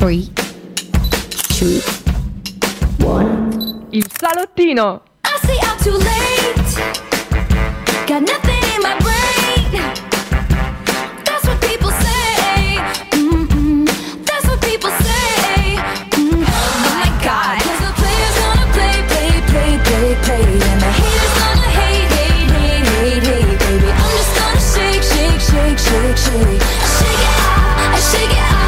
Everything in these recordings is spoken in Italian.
3, 2, 1. Il salottino! I say I'm too late. Got nothing in my brain. That's what people say. Mm-mm. That's what people say. Mm. Oh my God. 'Cause the players gonna play, play, play, play, play. And the haters gonna hate, hate, hate, hate, hate, baby. I'm just gonna shake, shake, shake, shake, shake. Shake it off, I shake it off.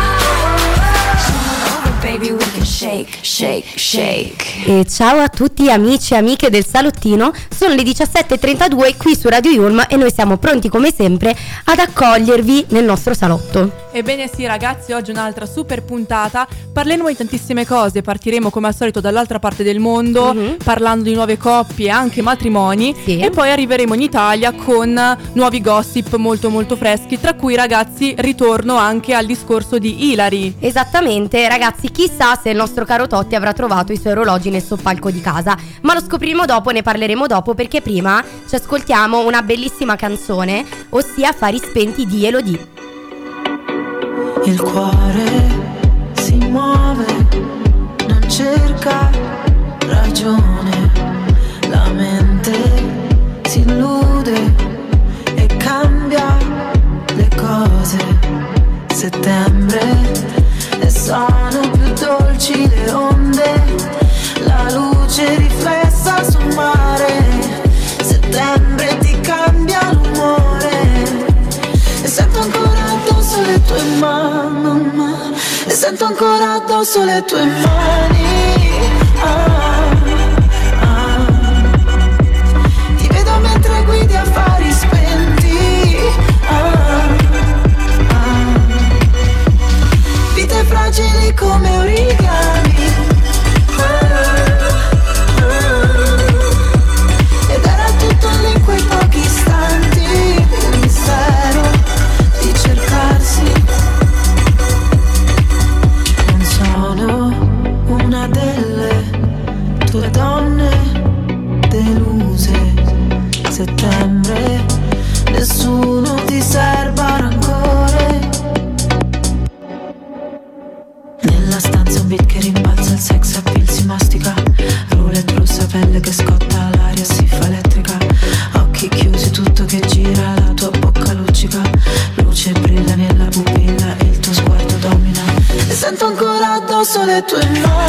Shake, shake. E ciao a tutti amici e amiche del salottino, sono le 17.32 qui su Radio Yulm e noi siamo pronti come sempre ad accogliervi nel nostro salotto. Ebbene sì ragazzi, oggi un'altra super puntata, parleremo di tantissime cose, partiremo come al solito dall'altra parte del mondo, Mhm. parlando di nuove coppie anche matrimoni Sì. e poi arriveremo in Italia con nuovi gossip molto molto freschi, tra cui ragazzi ritorno anche al discorso di Hilary. Esattamente, ragazzi, chissà se il nostro caro Totti avrà trovato i suoi orologi nel soppalco di casa, ma lo scopriremo dopo, ne parleremo dopo perché prima ci ascoltiamo una bellissima canzone, ossia Affari spenti di Elodie. Il cuore si muove, non cerca ragione, la mente si illude e cambia le cose. Settembre e sono più dolci le onde, la luce riflessa sul mare. Settembre ti cambia l'umore e sento ancora addosso le tue mani E sento ancora addosso le tue mani ah.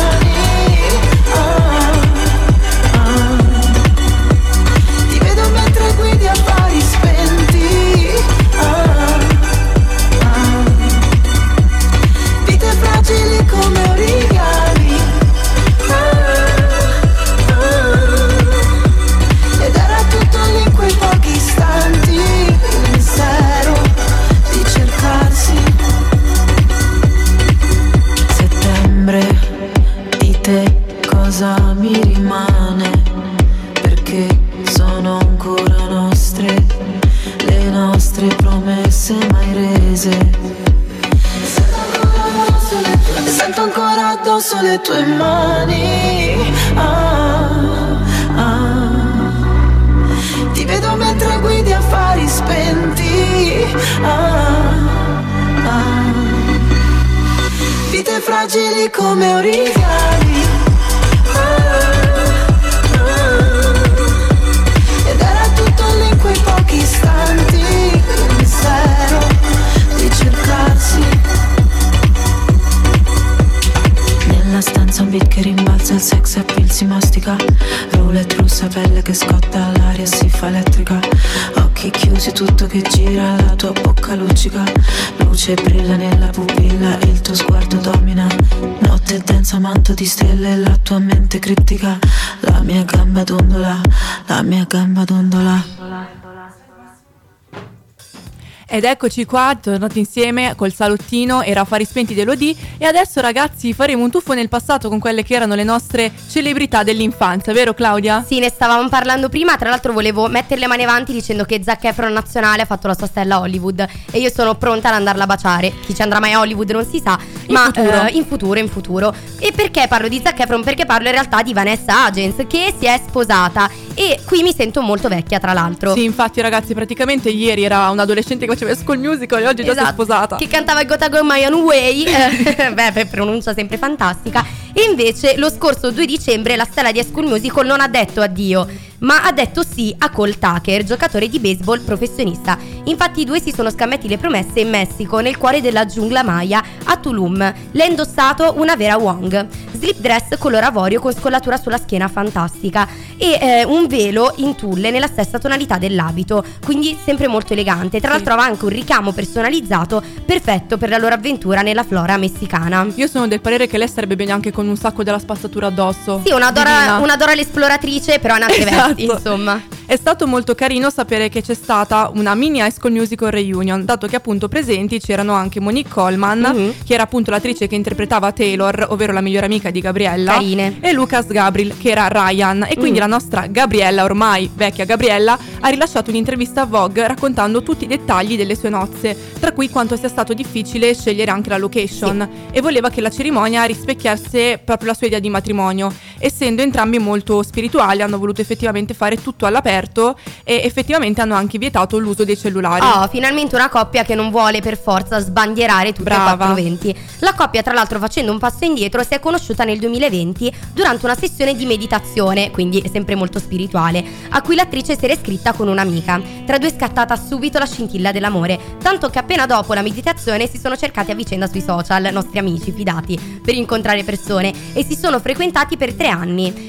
Tue le tue mani Ah, ah. Ti vedo mentre guidi affari spenti Ah, ah. Vite fragili come origami Luce brilla nella pupilla il tuo sguardo domina. Notte densa manto di stelle la tua mente criptica La mia gamba dondola, la mia gamba dondola Ed eccoci qua, tornati insieme col salottino e Affari spenti dell'OD e adesso ragazzi faremo un tuffo nel passato con quelle che erano le nostre celebrità dell'infanzia, vero Claudia? Sì, ne stavamo parlando prima, tra l'altro volevo mettere le mani avanti dicendo che Zac Efron nazionale ha fatto la sua stella a Hollywood e io sono pronta ad andarla a baciare. Chi ci andrà mai a Hollywood non si sa, In ma futuro. eh, in futuro, in futuro. E perché parlo di Zac Efron? Perché parlo in realtà di Vanessa Agents che si è sposata E qui mi sento molto vecchia, tra l'altro. Sì, infatti, ragazzi, praticamente ieri era un adolescente che faceva School Musical e oggi già si è Esatto, sposata. Che cantava il Gotta Go My Own Way. eh, Beh, per pronuncia sempre fantastica. E invece lo scorso 2 dicembre la stella di School Musical non ha detto addio, ma ha detto sì a Cole Tucker, giocatore di baseball professionista. Infatti i due si sono scambiati le promesse in Messico, nel cuore della giungla maya, a Tulum. L'ha indossato una vera Wong. Slip dress color avorio con scollatura sulla schiena fantastica e eh, un velo in tulle nella stessa tonalità dell'abito, quindi sempre molto elegante. Tra l'altro aveva anche un ricamo personalizzato perfetto per la loro avventura nella flora messicana. Io sono del parere che lei starebbe bene anche con un sacco della spazzatura addosso. Sì, una Dora, una Dora l'esploratrice, però in altre vesti, Esatto. insomma. È stato molto carino sapere che c'è stata una mini High School Musical reunion, dato che appunto presenti c'erano anche Monique Coleman, Mhm. che era appunto l'attrice che interpretava Taylor, ovvero la migliore amica di Gabriella, Carine. e Lucas Gabriel, che era Ryan. E quindi Mm. la nostra Gabriella, ormai vecchia Gabriella, ha rilasciato un'intervista a Vogue raccontando tutti i dettagli delle sue nozze, tra cui quanto sia stato difficile scegliere anche la location, e voleva che la cerimonia rispecchiasse proprio la sua idea di matrimonio. Essendo entrambi molto spirituali, hanno voluto effettivamente fare tutto all'aperto e effettivamente hanno anche vietato l'uso dei cellulari. Oh, finalmente una coppia che non vuole per forza sbandierare tutte Brava. e 420. La coppia, tra l'altro, facendo un passo indietro, si è conosciuta nel 2020 durante una sessione di meditazione, quindi sempre molto spirituale, a cui l'attrice si era iscritta con un'amica. Tra due è scattata subito la scintilla dell'amore, tanto che appena dopo la meditazione si sono cercati a vicenda sui social, nostri amici fidati, per incontrare persone e si sono frequentati per tre anni.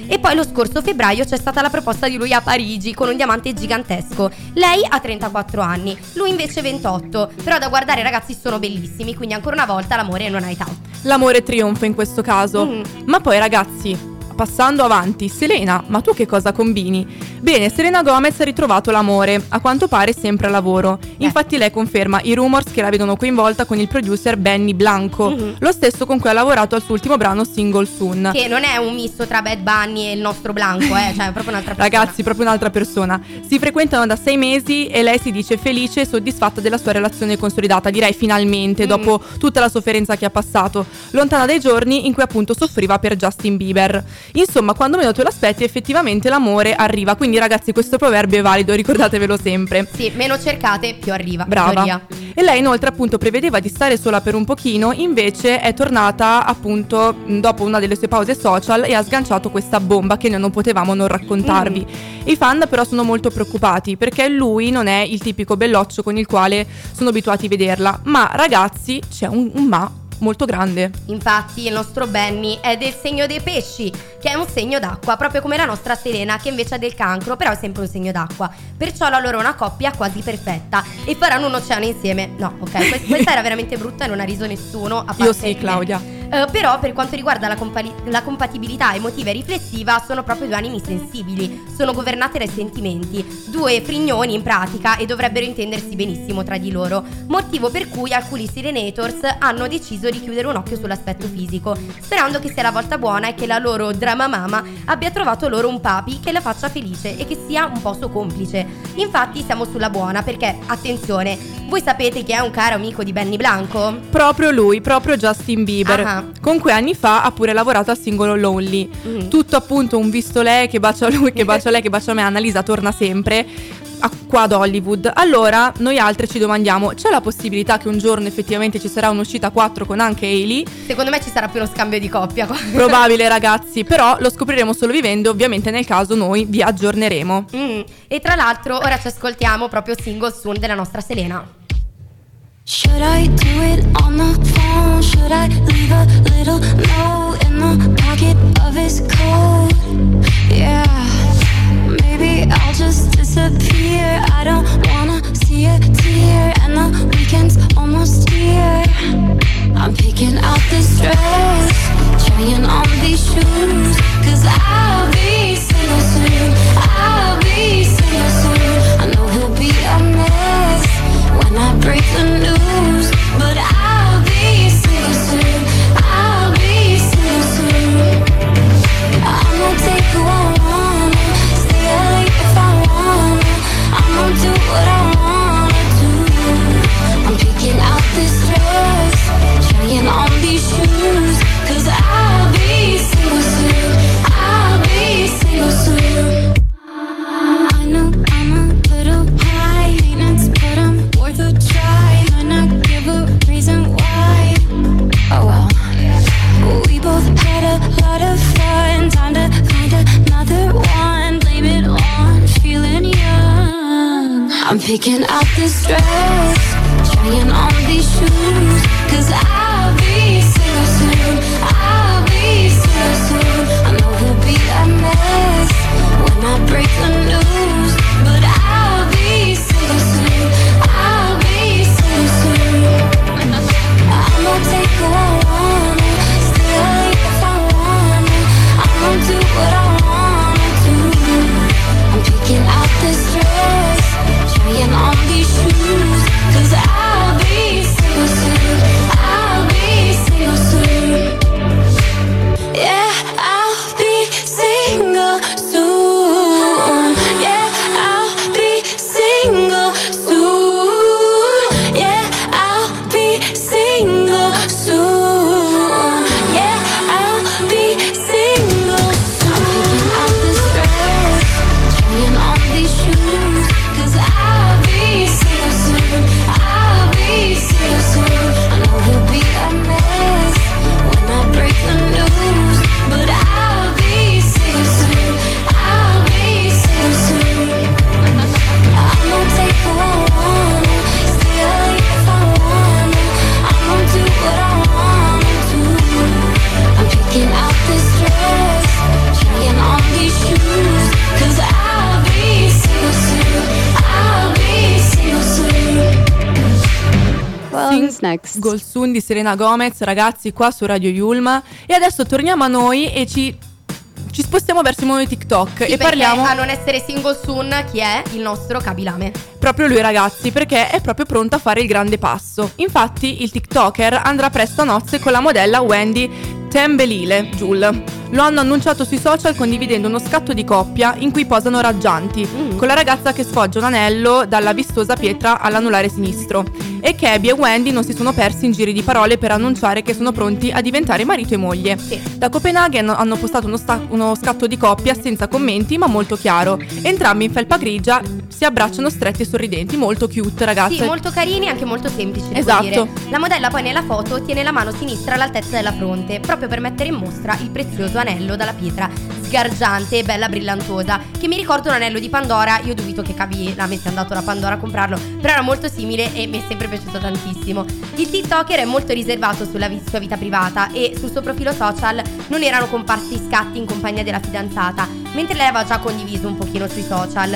E poi lo scorso febbraio c'è stata la proposta di lui a Parigi con un diamante gigantesco. Lei ha 34 anni, lui invece 28. Però da guardare ragazzi sono bellissimi, quindi ancora una volta l'amore non ha età. L'amore trionfa in questo caso. Mm. Ma poi ragazzi, passando avanti, Selena, ma tu che cosa combini? Bene, Selena Gomez ha ritrovato l'amore, a quanto pare sempre a lavoro. Infatti lei conferma i rumors che la vedono coinvolta con il producer Benny Blanco, Mhm. lo stesso con cui ha lavorato al suo ultimo brano Single Soon. Che non è un misto tra Bad Bunny e il nostro Blanco, eh, cioè è proprio un'altra persona. Ragazzi, proprio un'altra persona. Si frequentano da sei mesi e lei si dice felice e soddisfatta della sua relazione consolidata. Direi finalmente, Mm. dopo tutta la sofferenza che ha passato, lontana dai giorni in cui appunto soffriva per Justin Bieber. Insomma, quando meno te lo aspetti, effettivamente l'amore arriva. Quindi, ragazzi, questo proverbio è valido, ricordatevelo sempre. Sì, meno cercate, più arriva. Brava. teoria. E lei inoltre appunto prevedeva di stare sola per un pochino, invece è tornata appunto dopo una delle sue pause social e ha sganciato questa bomba che noi non potevamo non raccontarvi. I fan però sono molto preoccupati perché lui non è il tipico belloccio con il quale sono abituati a vederla, ma ragazzi c'è un, un ma molto grande. Infatti il nostro Benny è del segno dei pesci, che è un segno d'acqua, proprio come la nostra Serena che invece ha del cancro, però è sempre un segno d'acqua. Perciò la loro è una coppia quasi perfetta e faranno un oceano insieme. No, ok, que- questa era veramente brutta e non ha riso nessuno. A parte Io sì. Claudia. Eh, però per quanto riguarda la, compali- la compatibilità emotiva e riflessiva sono proprio due animi sensibili, sono governate dai sentimenti, due frignoni in pratica e dovrebbero intendersi benissimo tra di loro, motivo per cui alcuni Sirenators hanno deciso di chiudere un occhio sull'aspetto fisico, sperando che sia la volta buona e che la loro drama mama abbia trovato loro un papi che la faccia felice e che sia un po' suo complice. Infatti siamo sulla buona perché, attenzione, voi sapete che è un caro amico di Benny Blanco? Proprio lui, proprio Justin Bieber, Ah. con cui anni fa ha pure lavorato al singolo Lonely. Mhm. Tutto appunto un visto lei che bacia lui, che bacia lei, che bacia me, Annalisa torna sempre qua ad Hollywood. Allora, noi altri ci domandiamo, c'è la possibilità che un giorno effettivamente ci sarà un'uscita a 4 con anche Hailey? Secondo me ci sarà più uno scambio di coppia qua. Probabile ragazzi, però lo scopriremo solo vivendo, ovviamente nel caso noi vi aggiorneremo. Mm, E tra l'altro ora ci ascoltiamo proprio single soon della nostra Selena. Should I do it on the phone? Should I leave a little note in the pocket of his coat? Yeah, maybe I'll just disappear. I don't wanna see a tear, and the weekend's almost here. I'm picking out this dress, trying on these shoes, cause I'll be single soon. Goal Soon di Serena Gomez, ragazzi, qua su Radio Yulma. E adesso torniamo a noi e ci, ci spostiamo verso il mondo di TikTok Sì, e parliamo a non essere single soon chi è? Il nostro Kabilame. proprio lui, ragazzi, perché è proprio pronto a fare il grande passo. Infatti, il TikToker andrà presto a nozze con la modella Wendy Tembelile, Jul. Lo hanno annunciato sui social condividendo uno scatto di coppia in cui posano raggianti, Mm. con la ragazza che sfoggia un anello dalla vistosa pietra all'anulare sinistro. E che Abby e Wendy non si sono persi in giri di parole per annunciare che sono pronti a diventare marito e moglie. Sì. Da Copenaghen hanno postato uno, sta- uno scatto di coppia senza commenti ma molto chiaro. Entrambi in felpa grigia si abbracciano stretti e sorridenti, molto cute ragazzi. Sì, molto carini e anche molto semplici, Esatto. dire. La modella poi nella foto tiene la mano sinistra all'altezza della fronte, proprio per mettere in mostra il prezioso anello dalla pietra sgargiante e bella brillantosa, che mi ricorda un anello di Pandora. Io dubito che Cavi l'avesse andato da Pandora a comprarlo, però era molto simile e mi è sempre piaciuto tantissimo. Il TikToker è molto riservato sulla vi- sua vita privata e sul suo profilo social non erano comparsi scatti in compagnia della fidanzata, mentre lei aveva già condiviso un pochino sui social.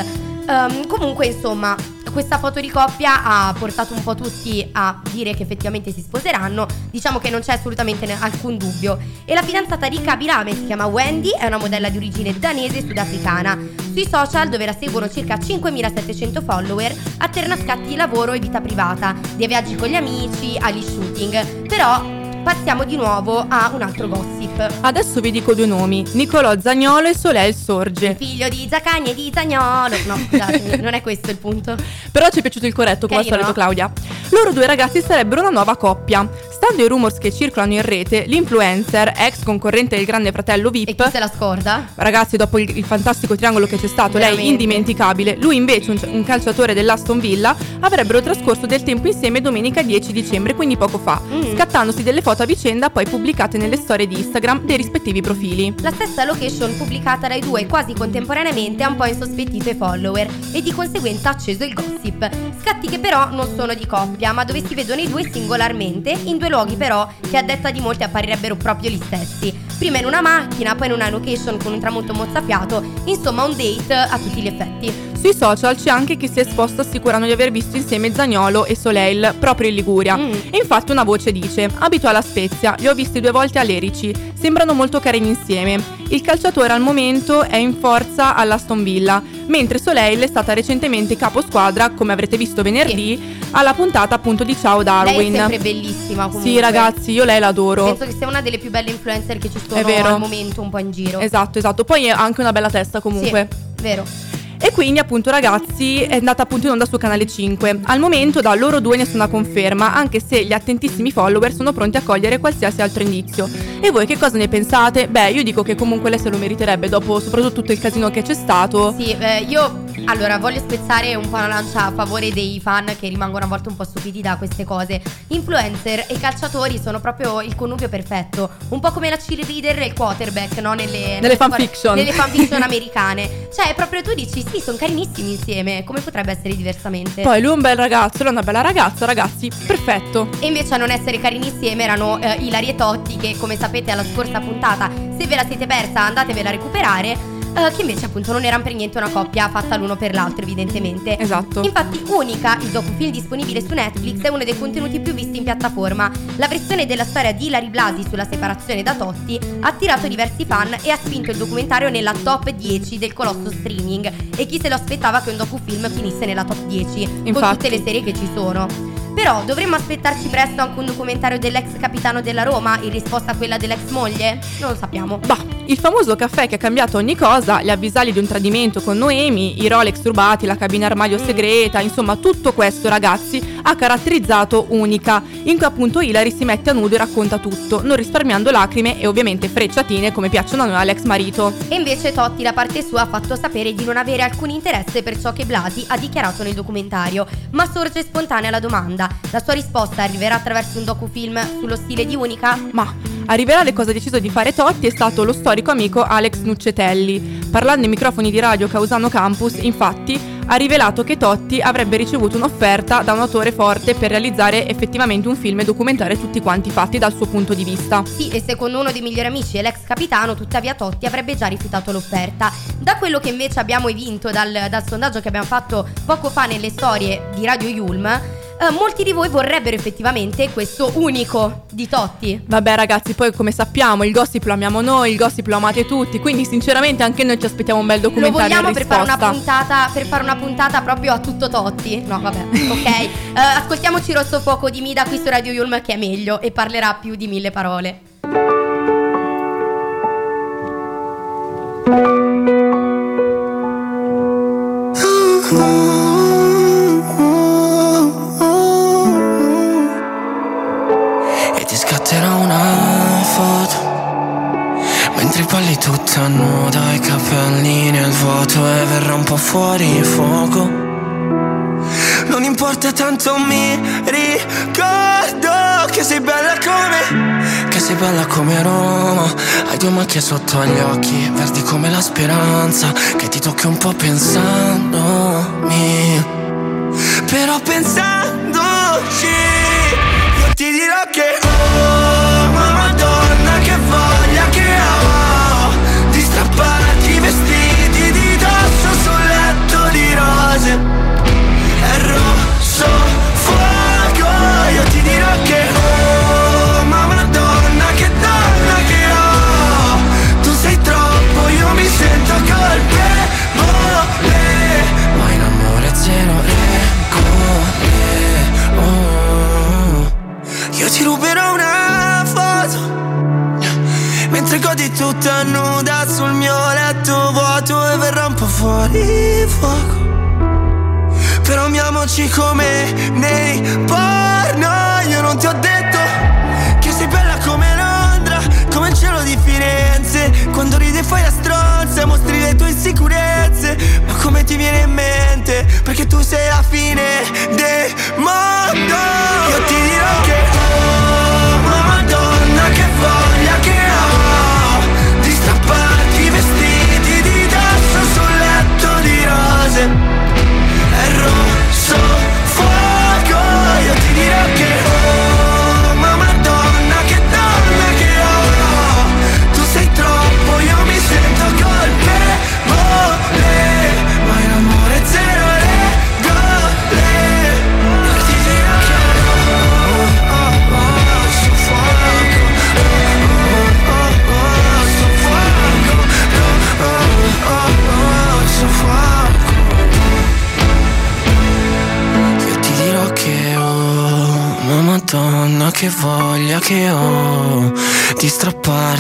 Ehm, comunque, insomma, questa foto di coppia ha portato un po' tutti a dire che effettivamente si sposeranno. Diciamo che non c'è assolutamente alcun dubbio. E la fidanzata di Kabilame si chiama Wendy, è una modella di origine danese e sudafricana. Sui social, dove la seguono circa 5.700 follower, alterna scatti di lavoro e vita privata, dai viaggi con gli amici agli shooting. Però passiamo di nuovo a un altro gossip. Adesso vi dico due nomi, Nicolò Zagnolo e Soleil Sorge. Figlio di Zacagni e di Zagnolo. No, scusatemi, non è questo il punto. Però ci è piaciuto il corretto, come al Carino, solito, no? Claudia. Loro due ragazzi sarebbero una nuova coppia. Stando ai rumors che circolano in rete, l'influencer, ex concorrente del grande fratello E VIP, chi se la scorda? Ragazzi, dopo il, il fantastico triangolo che c'è stato, Veramente. lei indimenticabile, lui invece, un, un calciatore dell'Aston Villa, avrebbero trascorso del tempo insieme domenica 10 dicembre, quindi poco fa, Mm. scattandosi delle foto a vicenda poi pubblicate nelle storie di Instagram dei rispettivi profili. La stessa location pubblicata dai due quasi contemporaneamente ha un po' insospettito i follower e di conseguenza ha acceso il gossip. Scatti che però non sono di coppia, ma dove si vedono i due singolarmente, in due luoghi però che a detta di molti apparirebbero proprio gli stessi. Prima in una macchina, poi in una location con un tramonto mozzafiato, insomma un date a tutti gli effetti. Sui social c'è anche chi si è esposto assicurando di aver visto insieme Zagnolo e Soleil proprio in Liguria. Mm. E infatti una voce dice: Abito alla Spezia, li ho visti due volte a Lerici, sembrano molto carini insieme. Il calciatore al momento è in forza all'Aston Villa, mentre Soleil è stata recentemente capo squadra, come avrete visto venerdì, alla puntata appunto di Ciao Darwin. Lei è sempre bellissima comunque. Sì, ragazzi, io lei l'adoro. Penso che sia una delle più belle influencer che ci sono al momento un po' in giro. Esatto, esatto. Poi ha anche una bella testa comunque. Sì, vero. E quindi appunto ragazzi è andata appunto in onda su Canale 5. Al momento da loro due nessuna conferma, anche se gli attentissimi follower sono pronti a cogliere qualsiasi altro indizio. E voi che cosa ne pensate? Beh, io dico che comunque lei se lo meriterebbe dopo soprattutto tutto il casino che c'è stato. Sì, eh, io Allora, voglio spezzare un po' una lancia a favore dei fan che rimangono a volte un po' stupiti da queste cose. Influencer e calciatori sono proprio il connubio perfetto. Un po' come la cheerleader e il quarterback, no? Nelle, Nelle fanfiction. Nelle fanfiction americane. Cioè, proprio tu dici, sì, sono carinissimi insieme. Come potrebbe essere diversamente? Poi lui è un bel ragazzo, lei è una bella ragazza, ragazzi, perfetto. E invece a non essere carini insieme erano eh, Ilari e Totti che come sapete alla scorsa puntata, se ve la siete persa andatevela a recuperare, eh, che invece appunto non erano per niente una coppia fatta l'uno per l'altro evidentemente. Esatto. Infatti Unica, il docufilm disponibile su Netflix, è uno dei contenuti più visti in piattaforma. La versione della storia di Ilari Blasi sulla separazione da Totti ha attirato diversi fan e ha spinto il documentario nella top 10 del colosso streaming. E chi se lo aspettava che un docufilm finisse nella top 10 con Infatti. tutte le serie che ci sono. Però dovremmo aspettarci presto anche un documentario dell'ex capitano della Roma in risposta a quella dell'ex moglie? Non lo sappiamo. Bah, il famoso caffè che ha cambiato ogni cosa, gli avvisali di un tradimento con Noemi, i Rolex rubati, la cabina armadio segreta, insomma tutto questo ragazzi ha caratterizzato Unica, in cui appunto Hilary si mette a nudo e racconta tutto, non risparmiando lacrime e ovviamente frecciatine come piacciono a noi all'ex marito. E invece Totti da parte sua ha fatto sapere di non avere alcun interesse per ciò che Blasi ha dichiarato nel documentario. Ma sorge spontanea la domanda: la sua risposta arriverà attraverso un docufilm sullo stile di Unica? Ma a rivelare cosa ha deciso di fare Totti è stato lo storico amico Alex Nuccetelli. Parlando ai microfoni di radio Causano Campus, infatti, ha rivelato che Totti avrebbe ricevuto un'offerta da un autore forte per realizzare effettivamente un film e documentare tutti quanti i fatti dal suo punto di vista. Sì, e secondo uno dei migliori amici e l'ex capitano, tuttavia Totti avrebbe già rifiutato l'offerta. Da quello che invece abbiamo evinto dal, dal sondaggio che abbiamo fatto poco fa nelle storie di Radio Yulm, eh, molti di voi vorrebbero effettivamente questo unico di Totti. Vabbè ragazzi, poi come sappiamo il gossip lo amiamo noi, il gossip lo amate tutti, quindi sinceramente anche noi ci aspettiamo un bel Lo documentario vogliamo in per fare, puntata, per fare una puntata proprio a tutto Totti? No, vabbè, ok. Eh, ascoltiamoci Rosso Fuoco di Mida qui su Radio Yulm che è meglio e parlerà più di mille parole. Sei bella come Roma. Hai due macchie sotto agli occhi Verdi come la speranza Che ti tocchi un po' pensandomi. Però pensandoci Io ti dirò che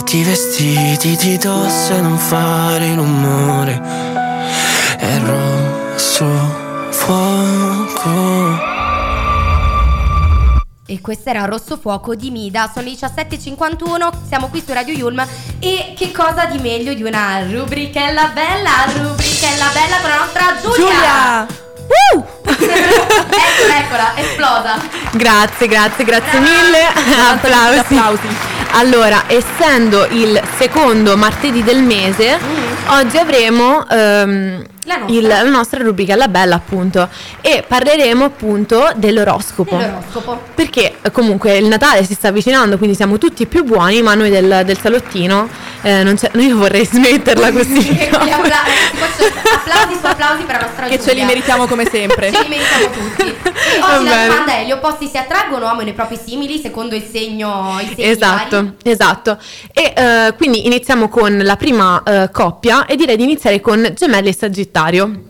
strapparti i vestiti di dosso e non fare rumore È rosso fuoco E questo era Rosso Fuoco di Mida, sono le 17.51, siamo qui su Radio Yulm e che cosa di meglio di una rubrichella bella, rubrichella bella con la nostra Giulia! Eccola, eccola, esplosa! Grazie, grazie, grazie Brava. mille. Applausi. applausi. Allora, essendo il secondo martedì del mese, oggi avremo ehm, La nostra. il- la nostra rubrica La Bella, appunto, e parleremo appunto dell'oroscopo. Dell'oroscopo. Perché eh, comunque il Natale si sta avvicinando, quindi siamo tutti più buoni, ma noi del, del salottino eh, non c'è. Io vorrei smetterla così. Faccio applausi su applausi per la nostra Che Giulia. ce li meritiamo come sempre. Ce li meritiamo tutti. E oggi la domanda è: gli opposti si attraggono o amano i propri simili secondo il segno i segni Esatto, vari? esatto. E eh, quindi iniziamo con la prima eh, coppia e direi di iniziare con Gemelli e Sagittario necessario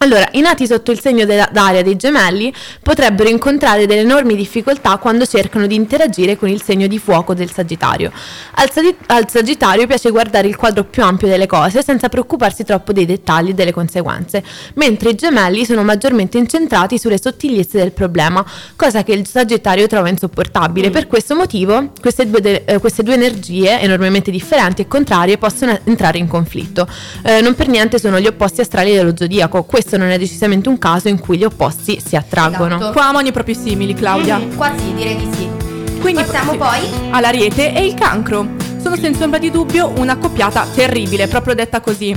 allora, i nati sotto il segno d'aria dei gemelli potrebbero incontrare delle enormi difficoltà quando cercano di interagire con il segno di fuoco del Sagittario. Al, Sagi- al Sagittario piace guardare il quadro più ampio delle cose senza preoccuparsi troppo dei dettagli e delle conseguenze, mentre i gemelli sono maggiormente incentrati sulle sottigliezze del problema, cosa che il Sagittario trova insopportabile. Per questo motivo, queste due, de- eh, queste due energie, enormemente differenti e contrarie, possono entrare in conflitto. Eh, non per niente sono gli opposti astrali dello zodiaco. Questo non è decisamente un caso in cui gli opposti si attraggono. Esatto. Qua amano i propri simili, Claudia. Mhm, qua sì, direi di sì. Quindi Passiamo poi all'ariete e il cancro. Sono senza ombra di dubbio una coppiata terribile, proprio detta così.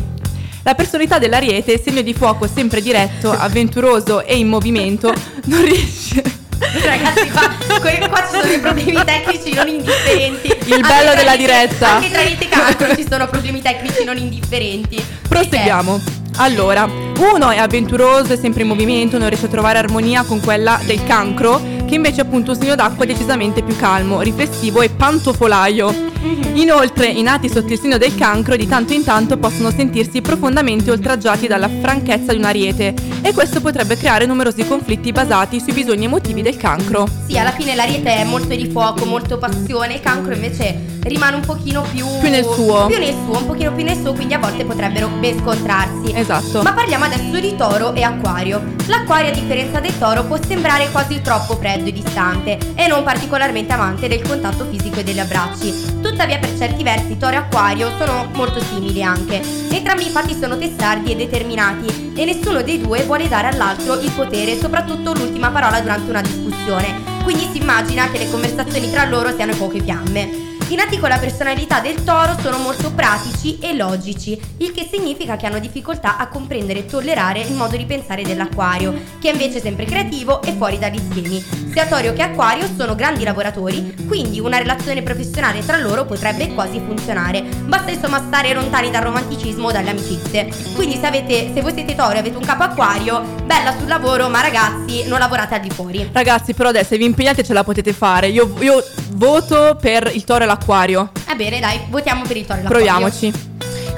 La personalità dell'ariete, segno di fuoco sempre diretto, avventuroso e in movimento, non riesce... Ragazzi, qua, qua ci sono i problemi tecnici non indifferenti. Il Anche bello tra della diretta. Anche tra i cancro ci sono problemi tecnici non indifferenti. Proseguiamo. Allora, uno è avventuroso e sempre in movimento, non riesce a trovare armonia con quella del cancro, che invece è appunto un segno d'acqua decisamente più calmo, riflessivo e pantofolaio. Inoltre, i nati sotto il segno del cancro di tanto in tanto possono sentirsi profondamente oltraggiati dalla franchezza di un ariete e questo potrebbe creare numerosi conflitti basati sui bisogni emotivi del cancro. Sì, alla fine l'ariete è molto di fuoco, molto passione, il cancro invece rimane un pochino più Più nel suo. Più nel suo, un pochino più nel suo, quindi a volte potrebbero ben scontrarsi. Esatto. Ma parliamo adesso di toro e acquario. L'acquario a differenza del toro può sembrare quasi troppo freddo e distante e non particolarmente amante del contatto fisico e degli abbracci. Tuttavia per certi versi toro e acquario sono molto simili anche. Entrambi infatti sono testardi e determinati e nessuno dei due vuole dare all'altro il potere, soprattutto l'ultima parola durante una discussione. Quindi si immagina che le conversazioni tra loro siano poche fiamme. I nati con la personalità del toro sono molto pratici e logici, il che significa che hanno difficoltà a comprendere e tollerare il modo di pensare dell'acquario, che è invece sempre creativo e fuori dagli schemi. Sia torio che acquario sono grandi lavoratori, quindi una relazione professionale tra loro potrebbe quasi funzionare. Basta insomma stare lontani dal romanticismo o dalle amicizie. Quindi se, avete, se voi siete toro e avete un capo acquario, bella sul lavoro, ma ragazzi non lavorate al di fuori. Ragazzi, però adesso se vi impegnate ce la potete fare. Io, io voto per il toro e l'acquario. Va bene, dai, votiamo per il toro l'acquario. Proviamoci.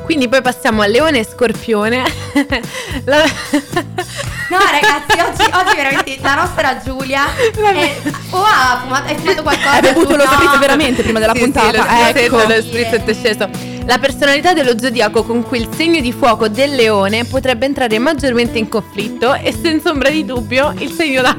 Quindi poi passiamo a Leone e Scorpione. La- No, ragazzi, oggi, oggi veramente la nostra Giulia è, o ha fumato, hai fumato qualcosa? Hai bevuto lo no? spritz veramente prima della Sì, sì, puntata? lo spritz- ecco. lo spritz è sceso. La personalità dello zodiaco con cui il segno di fuoco del leone potrebbe entrare maggiormente in conflitto e senza ombra di dubbio il segno da...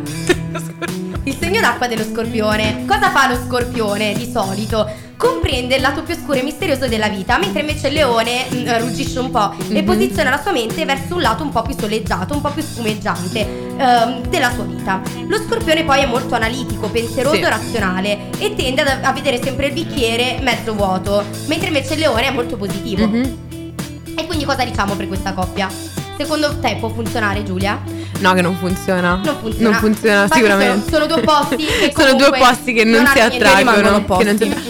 Il segno d'acqua dello scorpione. Cosa fa lo scorpione di solito? Comprende il lato più oscuro e misterioso della vita, mentre invece il leone mm, ruggisce un po' e Mhm. posiziona la sua mente verso un lato un po' più soleggiato, un po' più spumeggiante ehm, della sua vita. Lo scorpione poi è molto analitico, pensieroso Sì. razionale e tende ad- a vedere sempre il bicchiere mezzo vuoto, mentre invece il leone è molto positivo. Mhm. E quindi cosa diciamo per questa coppia? Secondo te può funzionare Giulia? No, che non funziona. Non funziona. Non funziona Infatti sicuramente. Sono, sono due opposti che Sono due opposti che non, non si attraggono.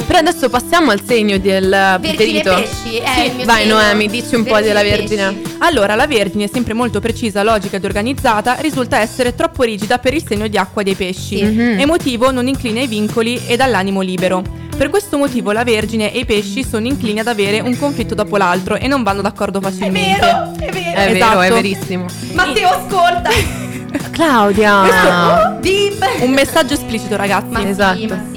Però adesso passiamo al segno del preferito. pesci è il mio Vai segno. Noemi, dici un po' della Vergine. pesci. Allora, la Vergine, sempre molto precisa, logica ed organizzata, risulta essere troppo rigida per il segno di acqua dei pesci. Sì. Mhm. Emotivo, non incline ai vincoli e dall'animo libero. Per questo motivo la Vergine e i pesci sono inclini ad avere un conflitto dopo l'altro e non vanno d'accordo È facilmente. vero, è vero. È Esatto. vero, è verissimo. Matteo ascolta. Claudia. Bip. Un messaggio esplicito, ragazzi. Ma Esatto. sì.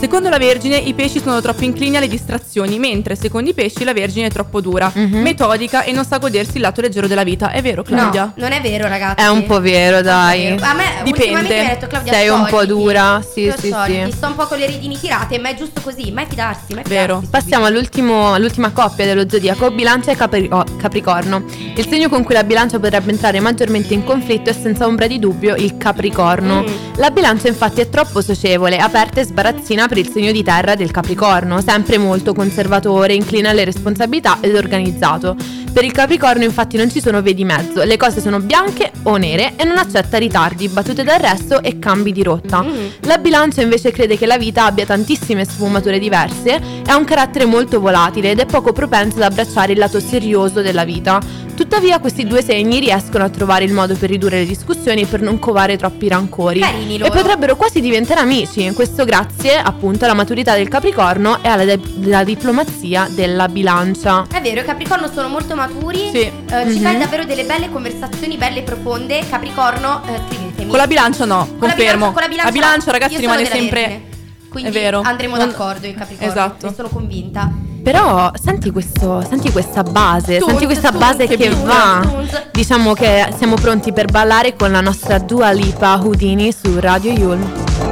Secondo la Vergine i pesci sono troppo inclini alle distrazioni, mentre secondo i pesci la Vergine è troppo dura, Mhm. metodica e non sa godersi il lato leggero della vita. È vero, Claudia? No, non è vero, ragazzi. È un po' vero, dai. A me Dipende. ultimamente mi ha detto Claudia Sei un po' dura, sì, sì, sciogliti, sì. Sto un po' con le redini tirate, ma è giusto così, mai fidarsi, mai Vero. fidarsi. Passiamo all'ultimo- all'ultima coppia dello zodiaco, bilancia e Capri- oh, capricorno. Il segno con cui la bilancia potrebbe entrare maggiormente in conflitto è senza ombra di dubbio il capricorno. Mm. La bilancia infatti è troppo socievole, aperta e sbarazzina per il segno di terra del capricorno, sempre molto conservatore, inclina alle responsabilità ed organizzato. Per il capricorno infatti non ci sono vie di mezzo, le cose sono bianche o nere e non accetta ritardi, battute d'arresto e cambi di rotta. Mm. La bilancia invece crede che la vita abbia tantissime sfumature diverse ha un carattere molto volatile ed è poco propenso ad abbracciare il lato serioso della vita. Tuttavia questi due segni riescono a trovare il modo per ridurre le discussioni e per non covare troppi rancori. Carini E loro. potrebbero quasi diventare amici, questo grazie appunto alla maturità del Capricorno e alla, de- alla diplomazia della bilancia. È vero, i Capricorno sono molto maturi. Sì. eh, Ci Mhm. fai davvero delle belle conversazioni, belle e profonde. Capricorno, eh, scrivetemi. Con la bilancia no, Con la confermo. bilancia- con la bilancia, ragazzi io sono rimane sempre... Vergine. Quindi È vero. andremo Non- d'accordo in Capricorno. Esatto. Ne sono convinta. Però senti, questo, senti questa base, senti questa base che va. Diciamo che siamo pronti per ballare con la nostra Dua Lipa Houdini su Radio Yulm.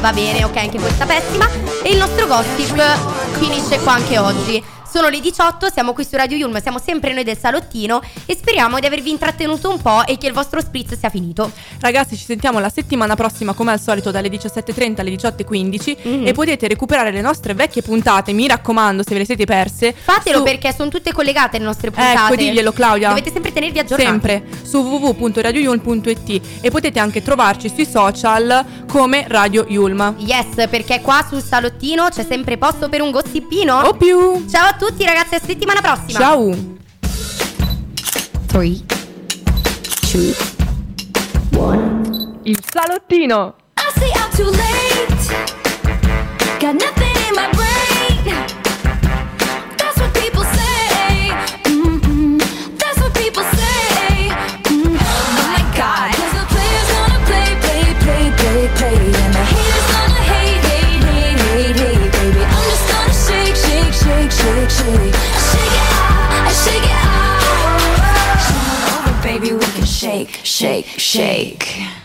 Va bene, ok, anche questa pessima. E il nostro gossip finisce qua anche oggi. Sono le 18, siamo qui su Radio Yulm, siamo sempre noi del salottino e speriamo di avervi intrattenuto un po' e che il vostro spritz sia finito. Ragazzi, ci sentiamo la settimana prossima, come al solito, dalle 17.30 alle 18.15 Mhm. e potete recuperare le nostre vecchie puntate, mi raccomando, se ve le siete perse. Fatelo su- perché sono tutte collegate le nostre puntate. Ecco, diglielo Claudia. Dovete sempre tenervi aggiornati. Sempre su www.radioyulm.it e potete anche trovarci sui social come Radio Yulm. Yes, perché qua sul salottino c'è sempre posto per un gossipino. O più. Ciao a tutti tutti ragazzi, a settimana prossima. Ciao. 3 2 1 Il salottino. I see I'm too late. Got nothing city. I shake it out, I shake it out. Come over, baby, we can shake, shake, shake.